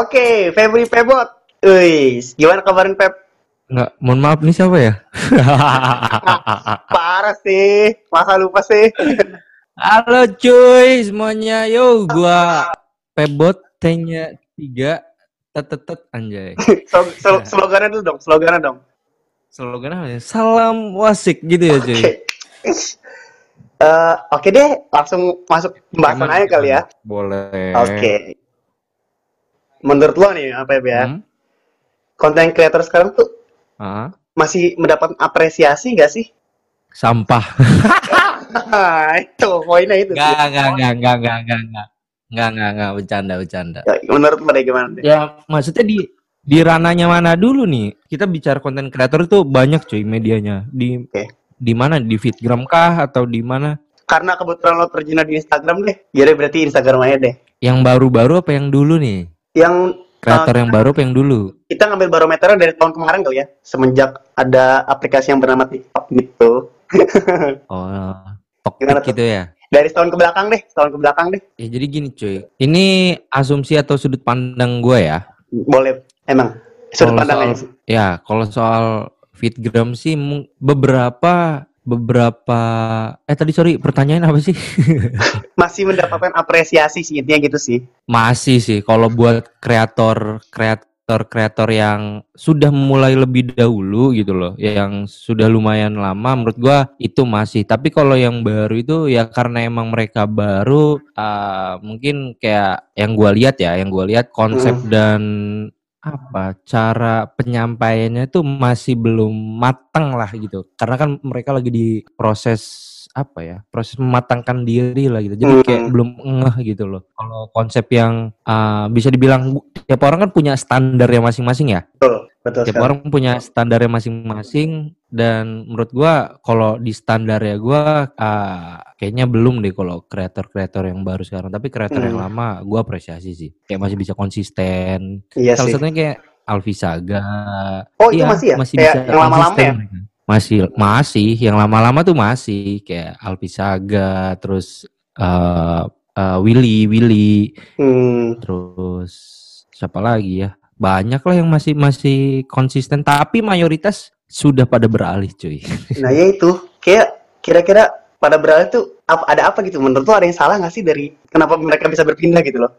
Oke, Febri Pebot. Wih, gimana kabarin Pep? Enggak, mohon maaf nih siapa ya? Parah sih, masa lupa sih. Halo cuy semuanya, yo gua Pebot T-nya tiga tetetet anjay. So, so, slogannya dulu dong, slogannya dong. Slogan apa ya? Salam wasik gitu ya cuy. Oke. Eh, Oke deh, langsung masuk pembahasan aja kali ya. Boleh. Oke. Menurut lo nih, apa ya? Hmm? Konten creator sekarang tuh Ah, masih mendapat apresiasi nggak sih? sampah. itu poinnya itu. sih. Enggak, enggak, enggak, enggak, enggak, enggak, enggak. Enggak, enggak, enggak, bercanda, bercanda. Ya, menurut lo deh gimana deh? Ya, maksudnya di di ranahnya mana dulu nih? Kita bicara konten kreator itu banyak cuy medianya. Di Oke. di mana? Di Fitgram kah atau di mana? Karena kebetulan lo terjun di Instagram deh, jadi berarti Instagram aja deh. Yang baru-baru apa yang dulu nih? Yang Kreator yang baru apa yang dulu? kita ngambil barometernya dari tahun kemarin kali ya, semenjak ada aplikasi yang bernama TikTok gitu. Oh, tuh? gitu ya. Dari tahun ke belakang deh, tahun ke belakang deh. Ya jadi gini cuy. Ini asumsi atau sudut pandang gue ya. Boleh, emang. Sudut pandangnya. Ya, kalau soal Fitgram sih beberapa beberapa eh tadi sorry pertanyaan apa sih? Masih mendapatkan apresiasi sih, intinya gitu sih. Masih sih kalau buat kreator kreator kreator yang sudah mulai lebih dahulu gitu loh, yang sudah lumayan lama menurut gua itu masih. Tapi kalau yang baru itu ya karena emang mereka baru ah, mungkin kayak yang gua lihat ya, yang gua lihat konsep dan apa cara penyampaiannya itu masih belum matang lah gitu. Karena kan mereka lagi di proses apa ya proses mematangkan diri lah gitu. Jadi kayak Hmm. belum ngeh gitu loh. Kalau konsep yang ah, bisa dibilang tiap orang kan punya standarnya masing-masing ya? Betul, betul tiap sekali. orang punya standarnya masing-masing dan menurut gua kalau di standar ya gua ah, kayaknya belum deh kalau kreator-kreator yang baru sekarang tapi kreator yang Hmm. lama gua apresiasi sih kayak masih bisa konsisten Iya Salah sih. satunya kayak Alfi Saga. Oh, itu Iya, masih ya? Kayak bisa yang lama-lama ya? Masih, masih. Yang lama-lama tuh masih kayak Alfi Saga, terus eh eh, Willy, Willy, Hmm, terus siapa lagi ya? Banyak lah yang masih masih konsisten, tapi mayoritas sudah pada beralih, cuy. nah ya itu. Kayak kira-kira pada beralih tuh ada apa gitu? Menurut lo ada yang salah nggak sih dari kenapa mereka bisa berpindah gitu loh?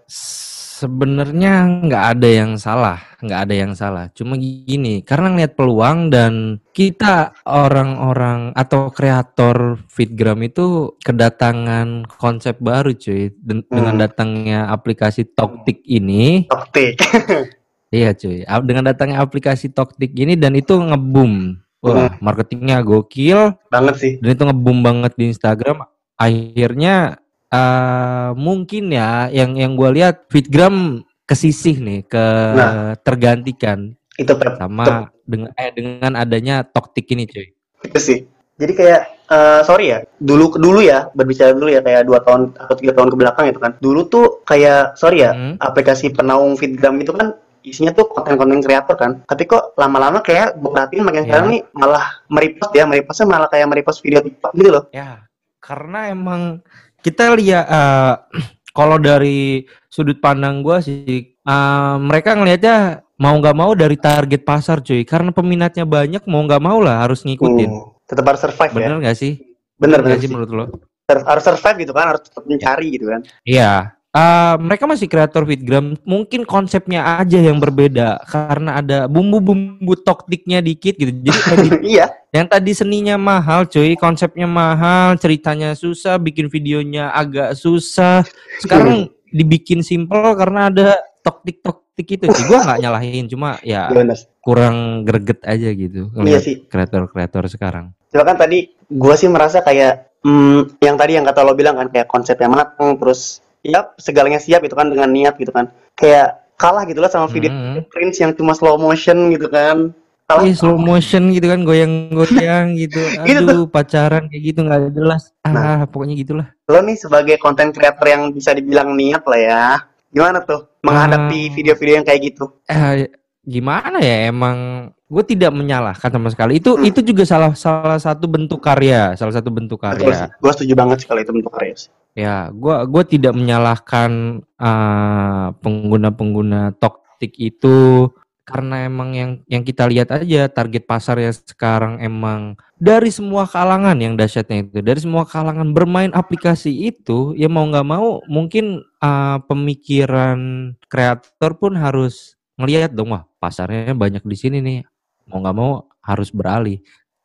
Sebenarnya nggak ada yang salah, nggak ada yang salah. Cuma gini, karena ngeliat peluang dan kita orang-orang atau kreator Fitgram itu kedatangan konsep baru cuy. Den- Dengan Hmm. datangnya aplikasi Toktik ini, Toktik. iya cuy. Dengan datangnya aplikasi Toktik ini dan itu ngebum. Wah, marketingnya gokil Banget sih. dan itu ngebum banget di Instagram. Akhirnya eh mungkin ya yang yang gue lihat Fitgram kesisih nih ke Nah. tergantikan Itu Pep. sama dengan eh dengan adanya Toktik ini cuy. Itu sih. Jadi kayak eh, sorry ya, dulu dulu ya berbicara dulu ya kayak dua tahun atau tiga tahun ke belakang itu kan. Dulu tuh kayak sorry ya, Hmm. aplikasi penaung Fitgram itu kan isinya tuh konten-konten kreator kan. Tapi kok lama-lama kayak gue perhatiin makin Ya. sekarang nih malah merepost ya, merepostnya malah kayak merepost video TikTok gitu loh. Ya, karena emang kita lihat eh, kalau dari sudut pandang gua sih eh, mereka ngelihatnya mau nggak mau dari target pasar cuy karena peminatnya banyak mau nggak mau lah harus ngikutin Hmm, tetap harus survive ya. bener nggak sih Bener nggak bener sih sih. menurut lo Harus, harus survive gitu kan, harus tetap mencari gitu kan. Iya. Eh, mereka masih kreator Fitgram, mungkin konsepnya aja yang berbeda karena ada bumbu-bumbu toktiknya dikit gitu. Jadi edit iya, yang tadi seninya mahal, cuy, konsepnya mahal, ceritanya susah, bikin videonya agak susah. Sekarang dibikin simple karena ada toktik-toktik itu sih. Gua nggak nyalahin, cuma ya bener. kurang greget aja gitu Iya sih. kreator-kreator sekarang. Cuma kan tadi gue sih merasa kayak hmm, yang tadi yang kata lo bilang kan kayak konsepnya matang terus ya segalanya siap gitu kan dengan niat gitu kan. Kayak kalah gitu lah sama video Hmm. Prince yang cuma slow motion gitu kan. Kalah Iya slow motion gitu kan goyang-goyang gitu. Gitu Aduh pacaran kayak gitu nggak jelas. Nah. Ah pokoknya gitulah. lo nih sebagai konten creator yang bisa dibilang niat lah ya. Gimana tuh menghadapi Ah. video-video yang kayak gitu? Eh gimana ya emang gue tidak menyalahkan sama sekali. Itu Hmm. itu juga salah salah satu bentuk karya, salah satu bentuk karya. Gue setuju banget sih kalau itu bentuk karya sih. Ya, gua gua tidak menyalahkan eh, pengguna-pengguna tok Toktik itu karena emang yang yang kita lihat aja target pasar ya sekarang emang dari semua kalangan yang dahsyatnya itu dari semua kalangan bermain aplikasi itu ya mau nggak mau mungkin uh, pemikiran kreator pun harus ngelihat dong wah pasarnya banyak di sini nih mau nggak mau harus beralih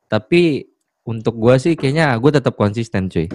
tapi untuk gua sih kayaknya gue tetap konsisten cuy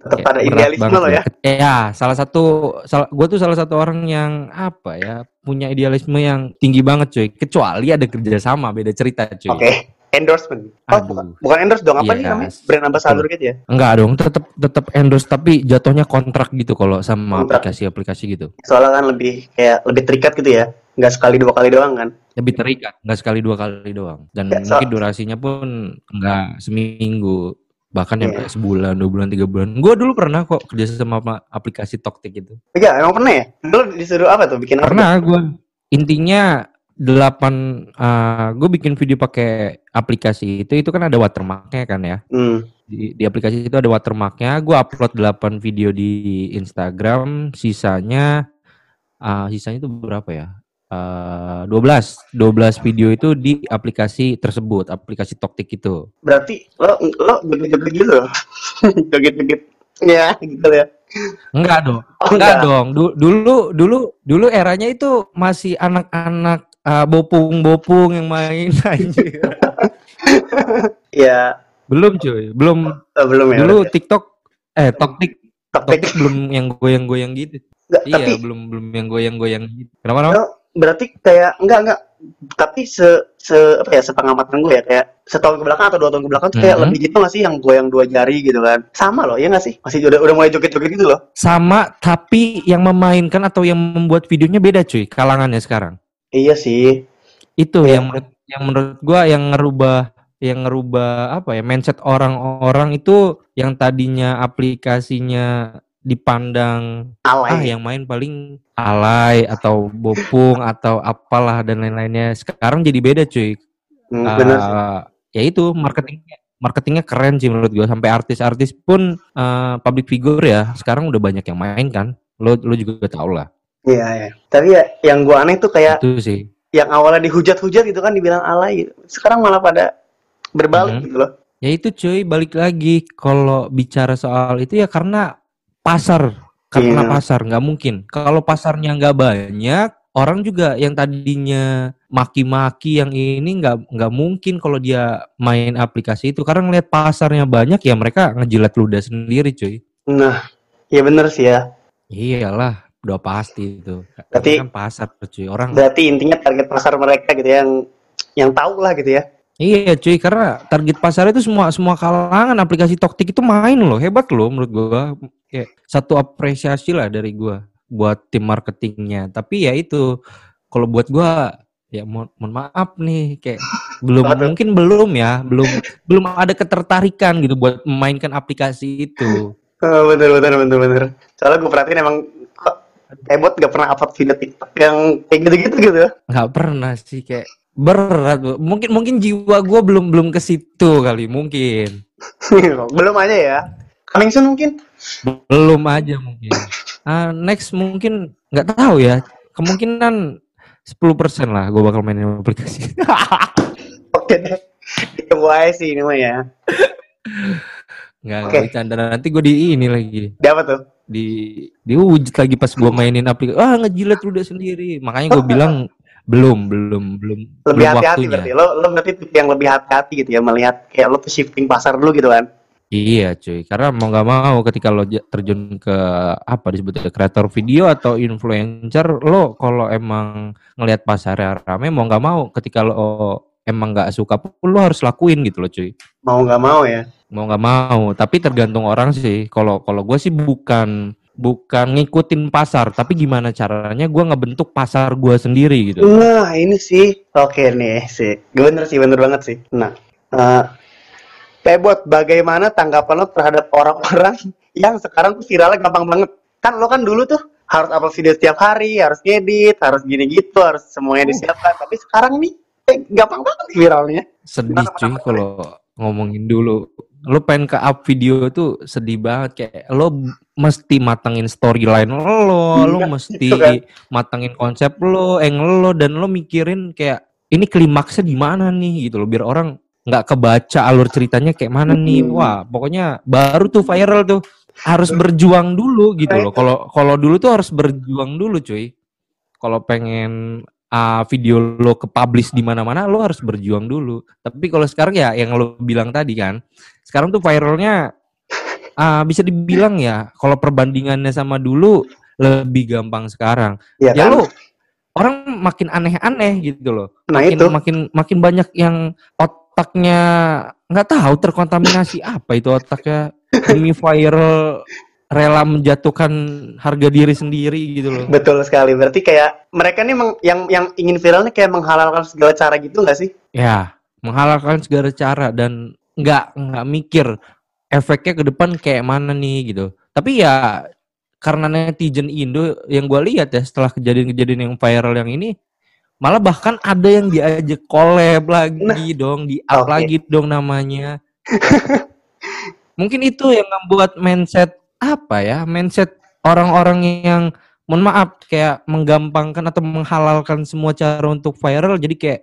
tetap ada idealisme lo ya. Ya, salah satu sal, gue tuh salah satu orang yang apa ya punya idealisme yang tinggi banget cuy. Kecuali ada kerjasama beda cerita cuy. Oke. Okay. Endorsement. Oh, Aduh. bukan endorse dong apa yes. nih namanya? Brand ambassador gitu ya? Enggak dong, tetap tetap endorse tapi jatuhnya kontrak gitu kalau sama aplikasi-aplikasi gitu. Soalnya kan lebih kayak lebih terikat gitu ya. Enggak sekali dua kali doang kan? Lebih terikat, enggak sekali dua kali doang. Dan ya, mungkin so durasinya pun enggak seminggu bahkan yeah. sampai sebulan dua bulan tiga bulan gue dulu pernah kok kerja sama aplikasi Toktik itu iya emang pernah ya dulu disuruh apa tuh bikin apa pernah gue intinya delapan uh, eh, gue bikin video pakai aplikasi itu itu kan ada watermarknya kan ya mm. di, di aplikasi itu ada watermarknya gue upload delapan video di Instagram sisanya uh, sisanya itu berapa ya uh, 12 12 video itu di aplikasi tersebut, aplikasi Toktik itu. Berarti lo lo joget-joget gitu joget-joget. ya, gitu ya. Enggak dong. Oh, enggak, enggak dong. Du dulu dulu dulu eranya itu masih anak-anak uh, bopung-bopung yang main aja. ya. Belum cuy, belum. Oh, belum ya. Dulu TikTok eh Toktik Toktik belum yang goyang-goyang gitu. Enggak, iya, tapi, belum belum yang goyang-goyang gitu. Kenapa? kenapa? berarti kayak enggak enggak tapi se se apa ya sepengamatan gue ya kayak setahun ke belakang atau dua tahun ke belakang tuh kayak mm -hmm. lebih gitu nggak sih yang goyang dua jari gitu kan sama loh ya nggak sih masih udah udah mulai joget-joget gitu loh sama tapi yang memainkan atau yang membuat videonya beda cuy kalangannya sekarang iya sih. Itu ya. yang menurut yang menurut gue yang ngerubah yang ngerubah apa ya mindset orang-orang itu yang tadinya aplikasinya dipandang alay. ah yang main paling alay atau bopung atau apalah dan lain-lainnya. Sekarang jadi beda cuy. Hmm, uh, ya itu marketingnya marketingnya keren sih menurut gue sampai artis-artis pun uh, public figure ya sekarang udah banyak yang main kan. Lo lo juga tau lah iya ya tapi ya yang gue aneh tuh kayak itu sih. yang awalnya dihujat-hujat itu kan dibilang alay. Gitu. sekarang malah pada berbalik hmm. gitu loh. Ya itu cuy balik lagi. Kalau bicara soal itu ya karena pasar. Karena yeah. pasar nggak mungkin. Kalau pasarnya nggak banyak orang juga yang tadinya maki-maki yang ini nggak nggak mungkin kalau dia main aplikasi itu. Karena ngeliat pasarnya banyak ya mereka ngejilat ludah sendiri cuy. Nah iya bener sih ya. Iyalah udah pasti itu berarti kan pasar cuy orang berarti intinya target pasar mereka gitu ya, yang yang tahu lah gitu ya Iya cuy, karena target pasar itu semua semua kalangan aplikasi Toktik itu main loh, hebat loh menurut gua. Kayak satu apresiasi lah dari gua buat tim marketingnya. Tapi ya itu, kalau buat gua ya mohon, mohon maaf nih, kayak belum mungkin belum ya, belum belum ada ketertarikan gitu buat memainkan aplikasi itu. Oh, bener bener bener bener. Soalnya gue perhatiin emang Ebot gak pernah upload video TikTok yang kayak gitu-gitu gitu. Gak pernah sih kayak berat mungkin mungkin jiwa gue belum belum ke situ kali mungkin. Belum aja ya? Coming soon mungkin? Belum aja mungkin. Uh, next mungkin nggak tahu ya. Kemungkinan 10% lah gue bakal mainin aplikasi. Oke deh. Giveaway sih ini mah ya. Nggak, okay. bercanda. Nanti gue di ini lagi. Di apa tuh? Di diwujud lagi pas gue mainin aplikasi. Ah ngejilat udah sendiri. Makanya gue bilang belum, belum, belum. Lebih hati-hati berarti. Lo, lo berarti yang lebih hati-hati gitu ya melihat kayak lo tuh shifting pasar dulu gitu kan? Iya cuy, karena mau nggak mau ketika lo terjun ke apa disebutnya kreator video atau influencer, lo kalau emang ngelihat pasarnya rame mau nggak mau ketika lo emang nggak suka pun lo harus lakuin gitu loh cuy. Mau nggak mau ya? Mau nggak mau, tapi tergantung orang sih. Kalau kalau gue sih bukan bukan ngikutin pasar, tapi gimana caranya gue ngebentuk pasar gue sendiri gitu. Nah ini sih, oke nih sih, bener sih, bener banget sih. Nah, uh, Pebot, bagaimana tanggapan lo terhadap orang-orang yang sekarang tuh viralnya gampang banget? Kan lo kan dulu tuh harus upload video setiap hari, harus ngedit, harus gini gitu, harus semuanya disiapkan. Tapi sekarang nih, eh, gampang banget viralnya. Sedih cuy kalau ngomongin dulu. Lo pengen ke up video tuh sedih banget kayak lo mesti matengin storyline lo, lo Iya, mesti itu kan. matengin konsep lo, angle lo dan lo mikirin kayak ini klimaksnya di mana nih gitu loh biar orang nggak kebaca alur ceritanya kayak mana nih. Hmm. Wah, pokoknya baru tuh viral tuh. Harus berjuang dulu gitu loh. Kalau kalau dulu tuh harus berjuang dulu, cuy. Kalau pengen ah, video lo ke publish di mana-mana lo harus berjuang dulu. Tapi kalau sekarang ya yang lo bilang tadi kan, sekarang tuh viralnya ah, bisa dibilang ya kalau perbandingannya sama dulu lebih gampang sekarang. Iya Ya kan? lo orang makin aneh-aneh gitu loh. Nah Makin itu. makin makin banyak yang otaknya nggak tahu terkontaminasi apa itu otaknya demi viral rela menjatuhkan harga diri sendiri gitu loh. Betul sekali. Berarti kayak mereka nih meng- yang yang ingin viral nih kayak menghalalkan segala cara gitu nggak sih? Ya, menghalalkan segala cara dan nggak nggak mikir efeknya ke depan kayak mana nih gitu. Tapi ya karena netizen Indo yang gue lihat ya setelah kejadian-kejadian yang viral yang ini malah bahkan ada yang diajak collab lagi Nah, dong, di up oke. lagi dong namanya. Mungkin itu yang membuat mindset apa ya? Mindset orang-orang yang mohon maaf kayak menggampangkan atau menghalalkan semua cara untuk viral jadi kayak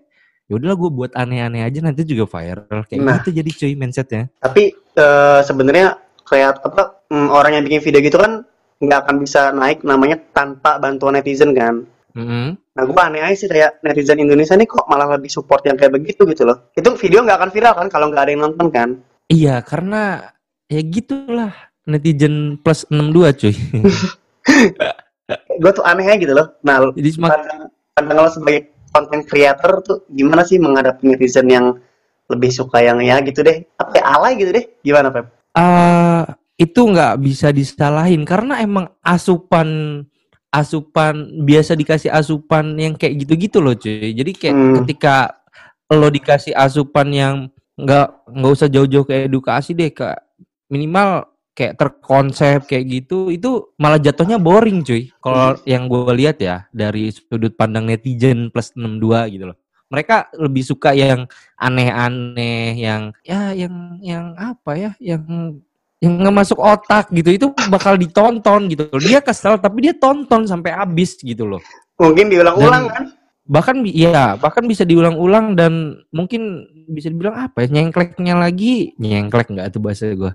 ya udahlah gue buat aneh-aneh aja nanti juga viral kayak Nah. gitu jadi cuy mindsetnya Tapi eh, sebenarnya kayak apa mm, orang yang bikin video gitu kan nggak akan bisa naik namanya tanpa bantuan netizen kan. Mm-mm. Nah, gue aneh aja sih kayak netizen Indonesia nih kok malah lebih support yang kayak begitu gitu loh. Itu video nggak akan viral kan kalau nggak ada yang nonton kan? iya karena ya gitulah netizen plus 62 cuy Gue tuh aneh gitu loh. Nah, jadi semakin pandang, pandang lo sebagai content creator tuh gimana sih menghadapi netizen yang lebih suka yang ya gitu deh, apa ya, alay gitu deh, gimana Pep? eh itu nggak bisa disalahin karena emang asupan asupan biasa dikasih asupan yang kayak gitu-gitu loh cuy. Jadi kayak Hmm. ketika lo dikasih asupan yang nggak nggak usah jauh-jauh ke edukasi deh ke minimal kayak terkonsep kayak gitu itu malah jatuhnya boring cuy. Kalau yang gue lihat ya dari sudut pandang netizen plus 62 gitu loh. Mereka lebih suka yang aneh-aneh yang ya yang yang apa ya yang yang nggak masuk otak gitu itu bakal ditonton gitu loh. Dia kesel tapi dia tonton sampai habis gitu loh. Mungkin diulang-ulang kan? Bahkan iya, bahkan bisa diulang-ulang dan mungkin bisa dibilang apa ya nyengkleknya lagi nyengklek nggak itu bahasa gue.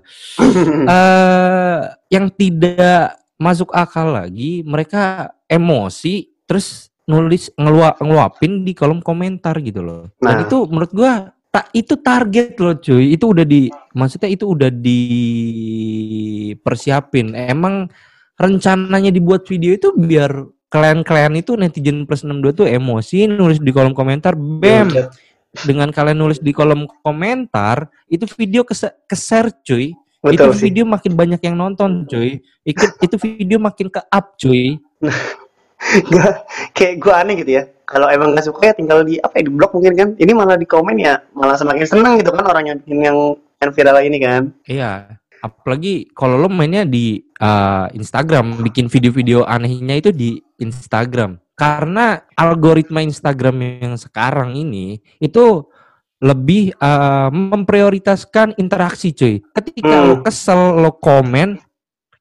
eh yang tidak masuk akal lagi mereka emosi terus nulis ngelua, ngeluapin di kolom komentar gitu loh. Dan Nah. itu menurut gua tak itu target loh cuy. Itu udah di maksudnya itu udah dipersiapin. Emang rencananya dibuat video itu biar kalian-kalian itu netizen plus 62 tuh emosi nulis di kolom komentar bam dengan kalian nulis di kolom komentar itu video ke share cuy Betul itu sih. video makin banyak yang nonton cuy Ikut, itu video makin ke up cuy Gua- kayak gue aneh gitu ya. Kalau emang nggak suka ya tinggal di apa ya di blog mungkin kan. Ini malah di komen ya malah semakin seneng gitu kan orang yang yang viral ini kan. iya apalagi kalau lo mainnya di uh, Instagram bikin video-video anehnya itu di Instagram karena algoritma Instagram yang sekarang ini itu lebih uh, memprioritaskan interaksi cuy ketika Hmm. lo kesel lo komen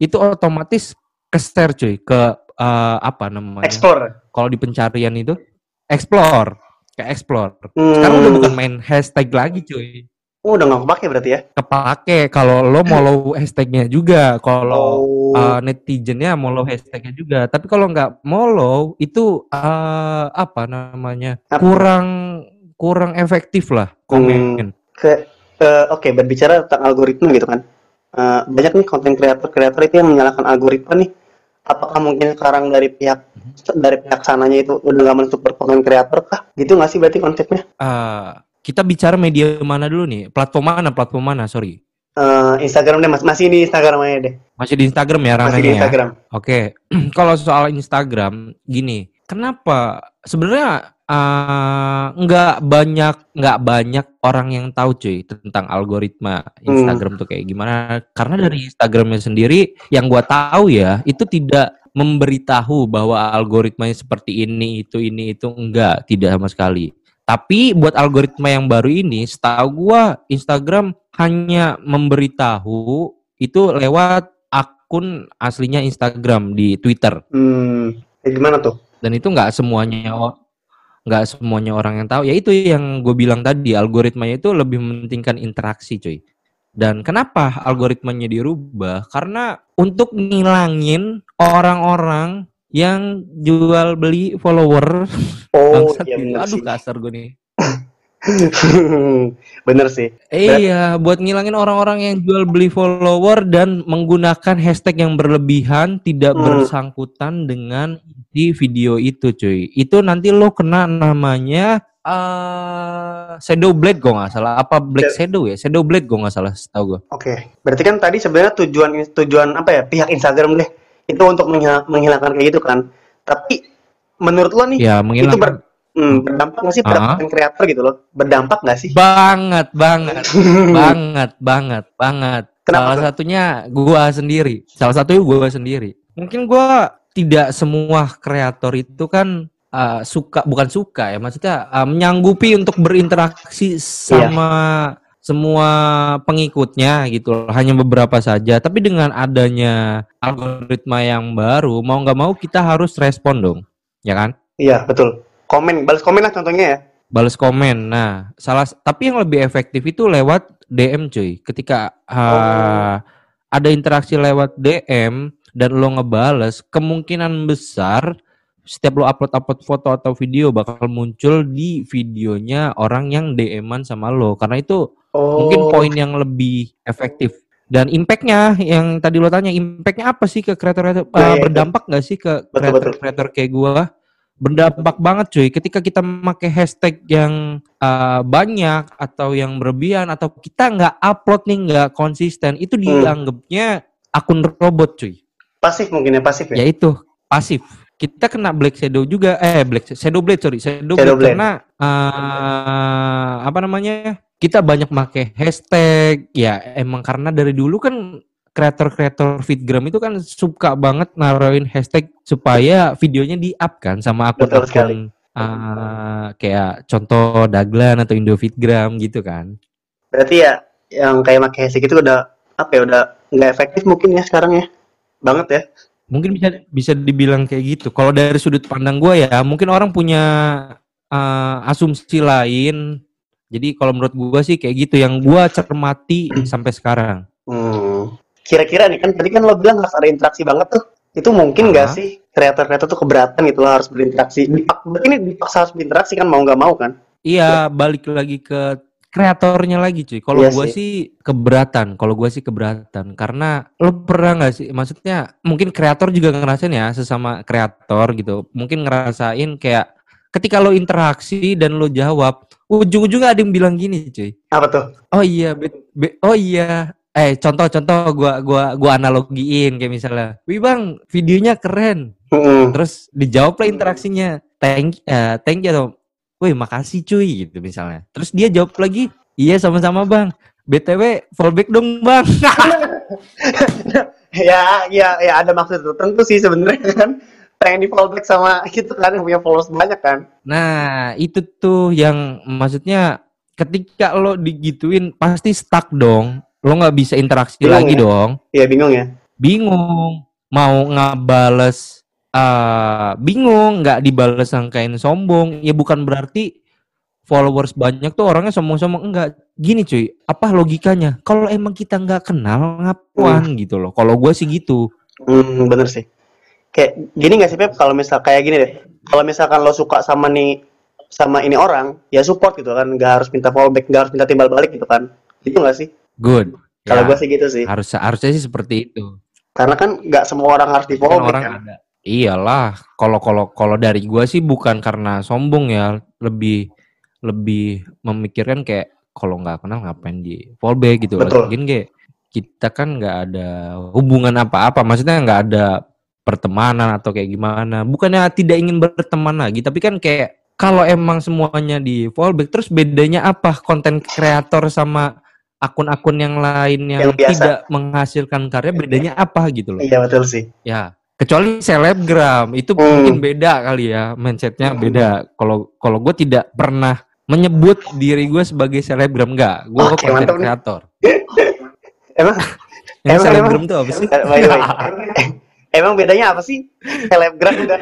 itu otomatis ke share cuy ke uh, apa namanya Explore. kalau di pencarian itu explore ke explore Hmm. sekarang udah bukan main hashtag lagi cuy Oh, udah nggak kepake berarti ya? kepake. Kalau lo follow hashtagnya juga kalau Oh. uh, netizennya follow hashtagnya juga. Tapi kalau nggak follow itu uh, apa namanya Apa? kurang kurang efektif lah komen. Ke eh, oke berbicara tentang algoritma gitu kan. Eh, banyak nih konten kreator kreator itu yang menyalahkan algoritma nih. Apakah mungkin sekarang dari pihak dari pihak sananya itu udah nggak mensupport konten kreator kah? Gitu nggak sih berarti konsepnya? Uh, kita bicara media mana dulu nih? Platform mana? Platform mana? Sorry. Eh, Instagram deh mas. Masih di Instagram aja deh. Masih di Instagram ya masih ranahnya di ya? Instagram. Oke, kalau soal Instagram gini, kenapa? Sebenarnya nggak banyak nggak banyak orang yang tahu cuy tentang algoritma Instagram tuh kayak gimana? Karena dari Instagramnya sendiri yang gua tahu ya itu tidak memberitahu bahwa algoritmanya seperti ini itu ini itu enggak. Tidak sama sekali. Tapi buat algoritma yang baru ini, setahu gua Instagram hanya memberitahu itu lewat akun aslinya Instagram di Twitter. Hmm, ya gimana tuh? Dan itu nggak semuanya nggak semuanya orang yang tahu. Ya itu yang gue bilang tadi, algoritmanya itu lebih mementingkan interaksi, cuy. Dan kenapa algoritmanya dirubah? Karena untuk ngilangin orang-orang yang jual beli follower. Oh, Bangsat iya bener Aduh sih. kasar gue nih. bener sih. Iya, buat ngilangin orang-orang yang jual beli follower dan menggunakan hashtag yang berlebihan tidak Hmm. bersangkutan dengan di video itu, cuy. Itu nanti lo kena namanya eh Shadow Blade gue nggak salah. Apa Black Shadow ya? Shadow Blade gue nggak salah, setahu gue. Oke, berarti kan tadi sebenarnya tujuan tujuan apa ya pihak Instagram deh itu untuk menghil- menghilangkan kayak gitu kan. Tapi menurut lo nih Ya, itu ber, hmm, berdampak nggak sih pada konten kreator gitu loh? Berdampak nggak sih? banget, banget, banget, banget, banget. Kenapa Salah tuh? satunya gua sendiri. Salah satunya gua sendiri. Mungkin gua tidak semua kreator itu kan uh, suka bukan suka ya, maksudnya uh, menyanggupi untuk berinteraksi sama semua pengikutnya gitu. Hanya beberapa saja. Tapi dengan adanya algoritma yang baru, mau nggak mau kita harus respon dong. Ya kan? Iya betul. Komen, balas komen lah contohnya ya. balas komen. Nah, salah tapi yang lebih efektif itu lewat DM cuy. Ketika uh, ada interaksi lewat DM dan lo ngebales, kemungkinan besar setiap lo upload-upload foto atau video bakal muncul di videonya orang yang DM-an sama lo. Karena itu Oh, mungkin poin yang lebih efektif. Dan impactnya yang tadi lo tanya, impactnya apa sih ke kreator-kreator? Nah, Uh, iya, itu. berdampak gak sih ke kreator-kreator kayak gua? Berdampak banget cuy. Ketika kita memakai hashtag yang uh, banyak atau yang berlebihan atau kita nggak upload nih nggak konsisten, itu Hmm. dianggapnya akun robot cuy. pasif mungkin ya pasif ya. Yaitu pasif. Kita kena black shadow juga, eh black shadow blade sorry, shadow, Shadow blade, blade. karena uh, apa namanya? Kita banyak pakai hashtag, ya emang karena dari dulu kan kreator-kreator fitgram itu kan suka banget naruhin hashtag supaya videonya di up kan sama Betul sekali. akun-akun uh, kayak contoh Daglan atau Indofitgram gitu kan. Berarti ya yang kayak pakai hashtag itu udah apa ya udah nggak efektif mungkin ya sekarang ya. Banget ya. Mungkin bisa bisa dibilang kayak gitu. Kalau dari sudut pandang gue ya, mungkin orang punya uh, asumsi lain. Jadi kalau menurut gue sih kayak gitu yang gue cermati sampai sekarang. Hmm. Kira-kira nih kan tadi kan lo bilang harus ada interaksi banget tuh. Itu mungkin nggak Ah. sih kreator-kreator tuh keberatan gitu harus berinteraksi. Dipak- Berarti ini dipaksa harus berinteraksi kan mau nggak mau kan? Iya, balik lagi ke kreatornya lagi cuy. Kalau Iya gue sih. sih keberatan. Kalau gue sih keberatan karena lo pernah nggak sih? Maksudnya mungkin kreator juga ngerasain ya sesama kreator gitu. Mungkin ngerasain kayak ketika lo interaksi dan lo jawab, ujung-ujungnya ada yang bilang gini cuy. Apa tuh? Oh iya, be- be- oh iya. Eh contoh-contoh gua gua gua analogiin kayak misalnya, "Wih Bang, videonya keren." Mm-mm. Terus dijawab lah interaksinya, "Thank eh, thank you atau Wih, makasih cuy gitu misalnya. Terus dia jawab lagi, "Iya sama-sama Bang. BTW fallback dong, Bang." ya, ya, ya ada maksud tertentu sih sebenarnya kan. Pengen di fallback sama gitu kan yang punya followers banyak kan. nah, itu tuh yang maksudnya ketika lo digituin pasti stuck dong. Lo nggak bisa interaksi Bingung lagi ya? dong. Iya bingung ya. bingung mau ngabales eh bingung nggak dibales sangkain sombong ya bukan berarti followers banyak tuh orangnya sombong-sombong enggak gini cuy apa logikanya kalau emang kita nggak kenal ngapain gitu loh kalau gue sih gitu Hmm, bener sih. Kayak gini gak sih Pep kalau misal kayak gini deh. Kalau misalkan lo suka sama nih sama ini orang, ya support gitu kan. Gak harus minta fallback, gak harus minta timbal balik gitu kan. Gitu gak sih? good Kalau Ya, gue sih gitu sih. harus harusnya sih seperti itu Karena kan gak semua orang harus di kan fallback orang kan. ada iyalah kalau kalau kalau dari gua sih bukan karena sombong ya lebih lebih memikirkan kayak kalau nggak kenal ngapain di fallback gitu loh Betul. mungkin kayak kita kan nggak ada hubungan apa-apa maksudnya nggak ada pertemanan atau kayak gimana bukannya tidak ingin berteman lagi tapi kan kayak kalau emang semuanya di fallback terus bedanya apa konten kreator sama akun-akun yang lain yang, Yang biasa. tidak menghasilkan karya bedanya apa gitu loh Iya betul sih. Ya, kecuali selebgram itu Hmm. mungkin beda kali ya mindsetnya beda. Kalau kalau gue tidak pernah menyebut diri gue sebagai selebgram enggak, gue Oke, konten kreator. Emang Yang Emang- selebgram tuh apa sih? By the way, emang bedanya apa sih? Selebgram dan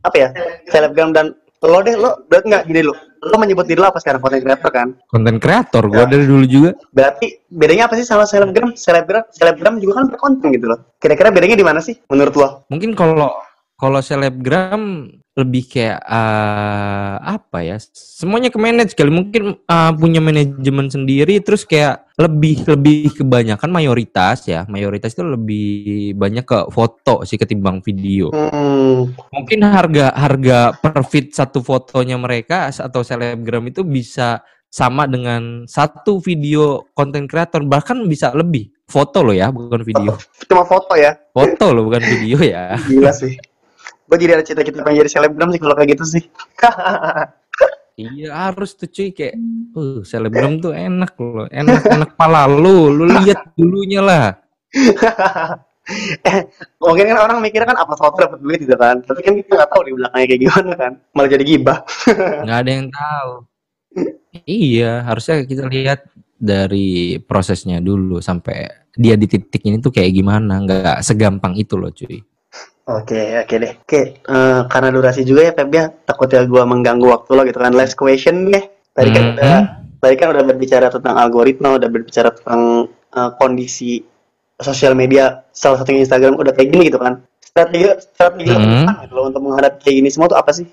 apa ya? Selebgram dan lo deh lo berarti nggak gini lo lo menyebut diri lo apa sekarang konten creator kan Konten kreator Ya. gua dari dulu juga. berarti bedanya apa sih sama selebgram selebgram selebgram juga kan berkonten gitu loh kira-kira bedanya di mana sih menurut lo Mungkin kalau kalau selebgram lebih kayak eh, apa ya? Semuanya ke manage kali. Mungkin eh, punya manajemen sendiri terus kayak lebih lebih kebanyakan mayoritas ya. Mayoritas itu lebih banyak ke foto sih ketimbang video. hmm, Mungkin harga harga per feed satu fotonya mereka atau selebgram itu bisa sama dengan satu video konten kreator bahkan bisa lebih. Foto loh ya, bukan video. cuma foto ya Foto loh bukan video ya. gila sih gue jadi ada cita-cita pengen jadi selebgram sih kalau kayak gitu sih. Iya harus tuh cuy kayak uh, selebgram tuh enak loh enak enak pala lu lu lihat dulunya lah. Eh, mungkin kan orang mikirnya kan apa foto dapat duit gitu kan? Tapi kan kita nggak tahu di belakangnya kayak gimana kan malah jadi gibah. Nggak ada yang tahu. Iya harusnya kita lihat dari prosesnya dulu sampai dia di titik ini tuh kayak gimana nggak segampang itu loh cuy Oke, oke deh. Oke, eh, karena durasi juga ya Feb ya, takutnya gua mengganggu waktu lo gitu kan. Last question deh. Tadi kan Mhm. udah, tadi kan udah berbicara tentang algoritma, udah berbicara tentang eh, kondisi sosial media, salah satunya Instagram udah kayak gini gitu kan. Strategi, strategi lo ke Mhm. depan gitu loh untuk menghadapi kayak gini semua tuh apa sih?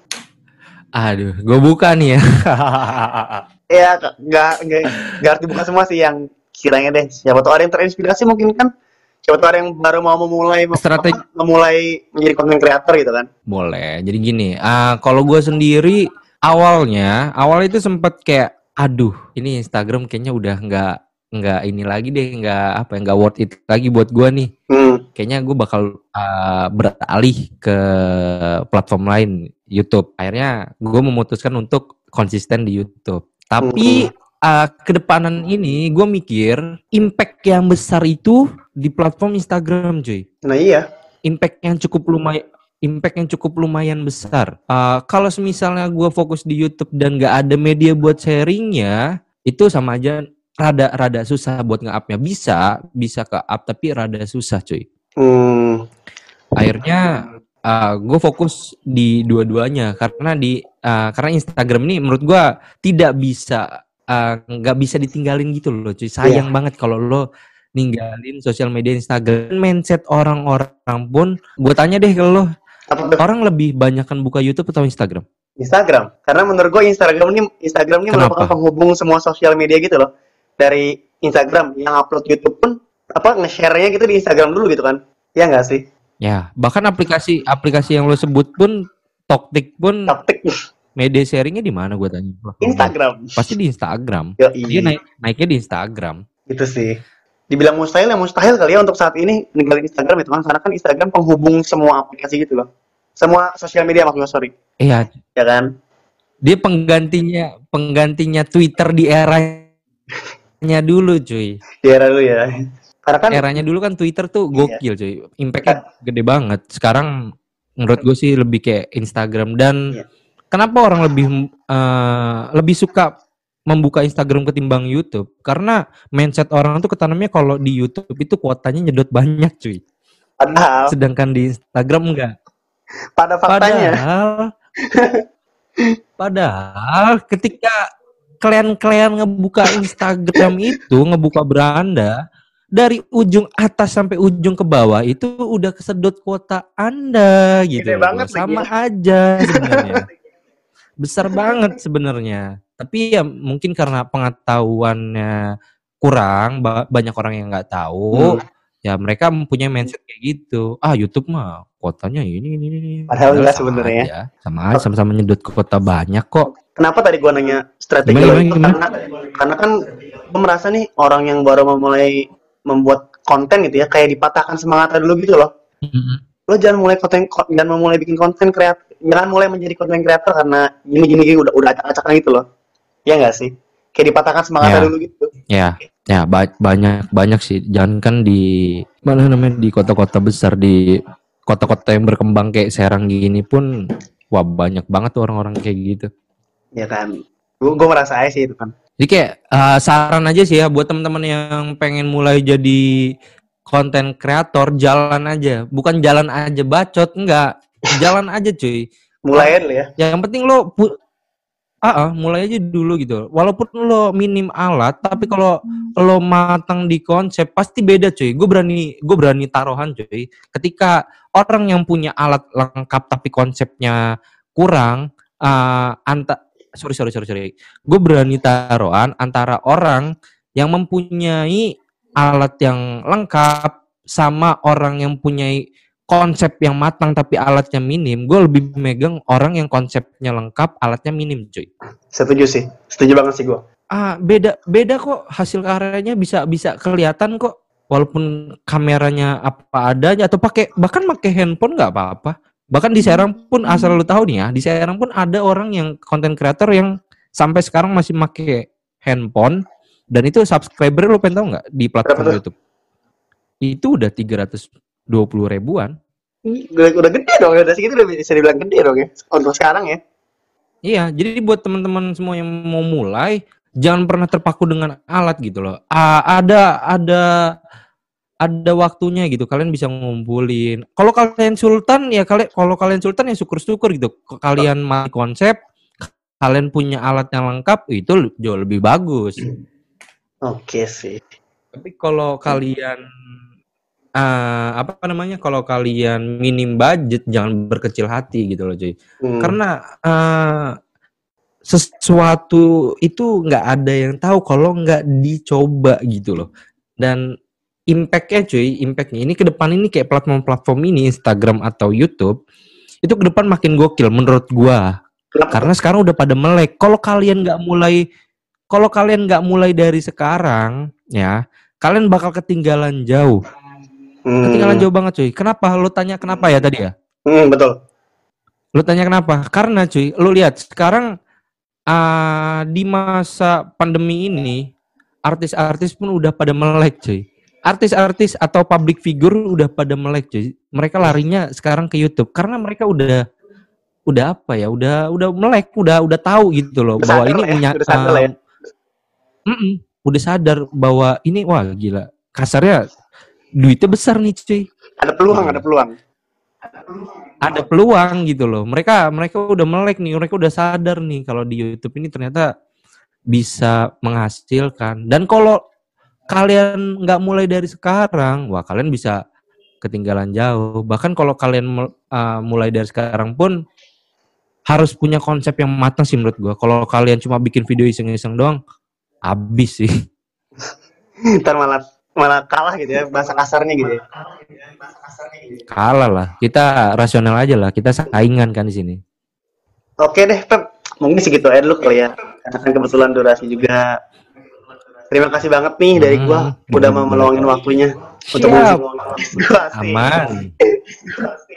aduh gue buka nih ya Ya, nggak nggak nggak harus dibuka semua sih yang kiranya deh. Siapa tuh ada yang terinspirasi mungkin kan. Siapa tuh ada yang baru mau memulai Strategi- apa, memulai menjadi konten creator gitu kan. Boleh. Jadi gini, ah kalau gue sendiri awalnya, awal itu sempet kayak, aduh, ini Instagram kayaknya udah nggak nggak ini lagi deh, nggak apa ya, nggak worth it lagi buat gue nih. Hmm. Kayaknya gue bakal ah, beralih ke platform lain, YouTube. Akhirnya gue memutuskan untuk konsisten di YouTube. Tapi ah, kedepanan ini gue mikir impact yang besar itu di platform Instagram, cuy Nah iya. impact yang cukup lumayan impact yang cukup lumayan besar. Uh, kalau misalnya gue fokus di YouTube dan gak ada media buat sharingnya, itu sama aja rada rada susah buat nge-upnya. Bisa, bisa ke up tapi rada susah cuy. Hmm. Akhirnya gue fokus di dua-duanya karena di uh, karena Instagram ini menurut gue tidak bisa uh, nggak bisa ditinggalin gitu loh cuy. Sayang banget kalau lo ninggalin sosial media Instagram mindset orang-orang pun gue tanya deh ke lo orang lebih banyak kan buka YouTube atau Instagram Instagram. Karena menurut gue Instagram ini Instagram ini Kenapa? merupakan penghubung semua sosial media gitu loh. Dari Instagram yang upload YouTube pun apa nge-share-nya gitu di Instagram dulu gitu kan. Iya nggak sih? ya bahkan aplikasi aplikasi yang lo sebut pun Toktik pun Taktik media sharingnya di mana gue tanya Instagram. pasti di Instagram Yo, dia naik naiknya di Instagram Gitu sih. Dibilang mustahil ya mustahil kali ya untuk saat ini ninggalin Instagram itu kan karena kan Instagram penghubung semua aplikasi gitu loh. Semua sosial media maksudnya sorry. iya Ya kan? dia penggantinya penggantinya Twitter di eranya dulu cuy Di era dulu ya. Karena kan eranya dulu kan Twitter tuh Iya. gokil cuy impactnya gede banget sekarang menurut gue sih lebih kayak Instagram dan Iya. Kenapa orang lebih eh, lebih suka membuka Instagram ketimbang YouTube karena mindset orang tuh ketanamnya kalau di YouTube itu kuotanya nyedot banyak cuy padahal sedangkan di Instagram enggak pada faktanya Padahal, padahal ketika kalian-kalian ngebuka Instagram itu, ngebuka beranda, dari ujung atas sampai ujung ke bawah itu udah kesedot kuota Anda gitu. Gede banget lagi Sama ya. aja sebenarnya. Besar banget sebenarnya. Tapi ya mungkin karena pengetahuannya kurang, ba- banyak orang yang nggak tahu. Hmm. Ya mereka mempunyai mindset kayak gitu. Ah YouTube mah kuotanya ini ini ini. Padahal enggak sama sebenarnya. aja. Sama aja sama-sama nyedot kuota banyak kok. Kenapa tadi gua nanya strategi Gimana, gimana, itu gimana? karena karena kan gua merasa nih orang yang baru memulai membuat konten gitu ya kayak dipatahkan semangatnya dulu gitu loh. Lo jangan mulai konten ko- jangan memulai bikin konten kreatif, jangan mulai menjadi konten kreator karena gini gini, gini udah udah acak-acakan gitu loh. Ya enggak sih? Kayak dipatahkan semangatnya Ya. dulu gitu. Ya, ya ba- banyak banyak sih. Jangan kan di mana namanya di kota-kota besar di kota-kota yang berkembang kayak Serang gini pun wah banyak banget tuh orang-orang kayak gitu. Ya kan. Gua, gua merasa aja sih itu kan. Jadi kayak eh, saran aja sih ya buat teman-teman yang pengen mulai jadi konten kreator jalan aja, bukan jalan aja bacot, enggak. Jalan aja cuy. Mulai ya. Yang penting lo ah, ah, mulai aja dulu gitu. Walaupun lo minim alat, tapi kalau lo matang di konsep pasti beda cuy. Gue berani gue berani taruhan cuy. Ketika orang yang punya alat lengkap tapi konsepnya kurang ah, anta sorry sorry sorry sorry. Gue berani taruhan antara orang yang mempunyai alat yang lengkap sama orang yang punya konsep yang matang tapi alatnya minim, gue lebih megang orang yang konsepnya lengkap, alatnya minim, cuy. Setuju sih. Setuju banget sih gua. Ah, beda beda kok hasil karyanya bisa bisa kelihatan kok walaupun kameranya apa adanya atau pakai bahkan pakai handphone nggak apa-apa. Bahkan di Serang pun asal lu tahu nih ya, di Serang pun ada orang yang konten creator yang sampai sekarang masih pakai handphone dan itu subscriber lu pengen tahu nggak di platform Berapa? YouTube? Itu udah 320 ribuan. Udah, udah gede dong, udah segitu udah bisa dibilang gede dong ya. Untuk sekarang ya. Iya, jadi buat teman-teman semua yang mau mulai, jangan pernah terpaku dengan alat gitu loh. A- ada ada ada waktunya gitu. Kalian bisa ngumpulin. Kalau kalian sultan ya kalian kalau kalian sultan ya syukur-syukur gitu. Kalian mati konsep, kalian punya alat yang lengkap itu jauh lebih bagus. Oke sih. Tapi kalau kalian eh, apa namanya? Kalau kalian minim budget, jangan berkecil hati gitu loh, cuy. Hmm. Karena eh, sesuatu itu nggak ada yang tahu kalau nggak dicoba gitu loh. Dan impactnya cuy, impactnya ini ke depan ini kayak platform-platform ini Instagram atau YouTube itu ke depan makin gokil menurut gua. Kenapa? Karena sekarang udah pada melek. Kalau kalian nggak mulai, kalau kalian nggak mulai dari sekarang, ya kalian bakal ketinggalan jauh. Hmm. Ketinggalan jauh banget cuy. Kenapa? Lo tanya kenapa ya tadi ya? Hmm, betul. Lu tanya kenapa? Karena cuy, lu lihat sekarang ah, di masa pandemi ini artis-artis pun udah pada melek cuy. Artis-artis atau public figure udah pada melek cuy. Mereka larinya sekarang ke YouTube karena mereka udah udah apa ya? Udah udah melek, udah udah tahu gitu loh Udah bahwa ini ya, punya sadar ya. mm-mm, udah sadar bahwa ini wah gila. Kasarnya duitnya besar nih cuy Ada peluang, ada peluang. ada peluang gitu loh. Mereka mereka udah melek nih, mereka udah sadar nih kalau di YouTube ini ternyata bisa menghasilkan. Dan kalau kalian nggak mulai dari sekarang, wah kalian bisa ketinggalan jauh. Bahkan kalau kalian uh, mulai dari sekarang pun harus punya konsep yang matang sih menurut gua. Kalau kalian cuma bikin video iseng-iseng doang, habis sih. Ntar malah malah kalah gitu ya, bahasa kasarnya gitu ya. Kalah lah. Kita rasional aja lah. Kita saingan kan di sini. Oke deh, Pep. Mungkin segitu aja dulu kali ya. Karena kan kebetulan durasi juga. Terima kasih banget nih dari Hmm, gua udah mau meluangin waktunya untuk Siap. mengisi gua. Aman.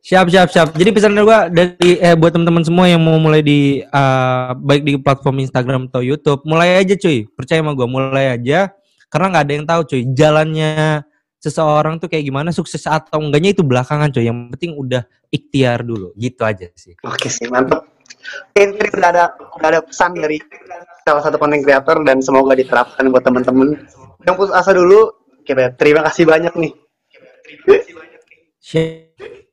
Siap, siap, siap. Jadi pesan dari gua dari eh buat teman-teman semua yang mau mulai di eh, baik di platform Instagram atau YouTube, mulai aja cuy. Percaya sama gua, mulai aja. Karena nggak ada yang tahu cuy, jalannya seseorang tuh kayak gimana sukses atau enggaknya itu belakangan cuy. Yang penting udah ikhtiar dulu. Gitu aja sih. Oke sih, mantap. Ini udah ada udah ada pesan dari salah satu konten kreator dan semoga diterapkan buat teman-teman. Yang putus asa dulu, oke Pep. Terima kasih banyak nih.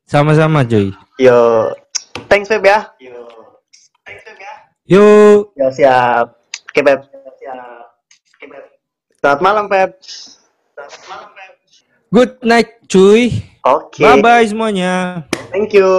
Siap. Sama-sama cuy. Yo, thanks Pep ya. Yuk. Yo siap. Oke Pep. Selamat malam Pep. Good night cuy. Oke. Bye bye semuanya. Thank you.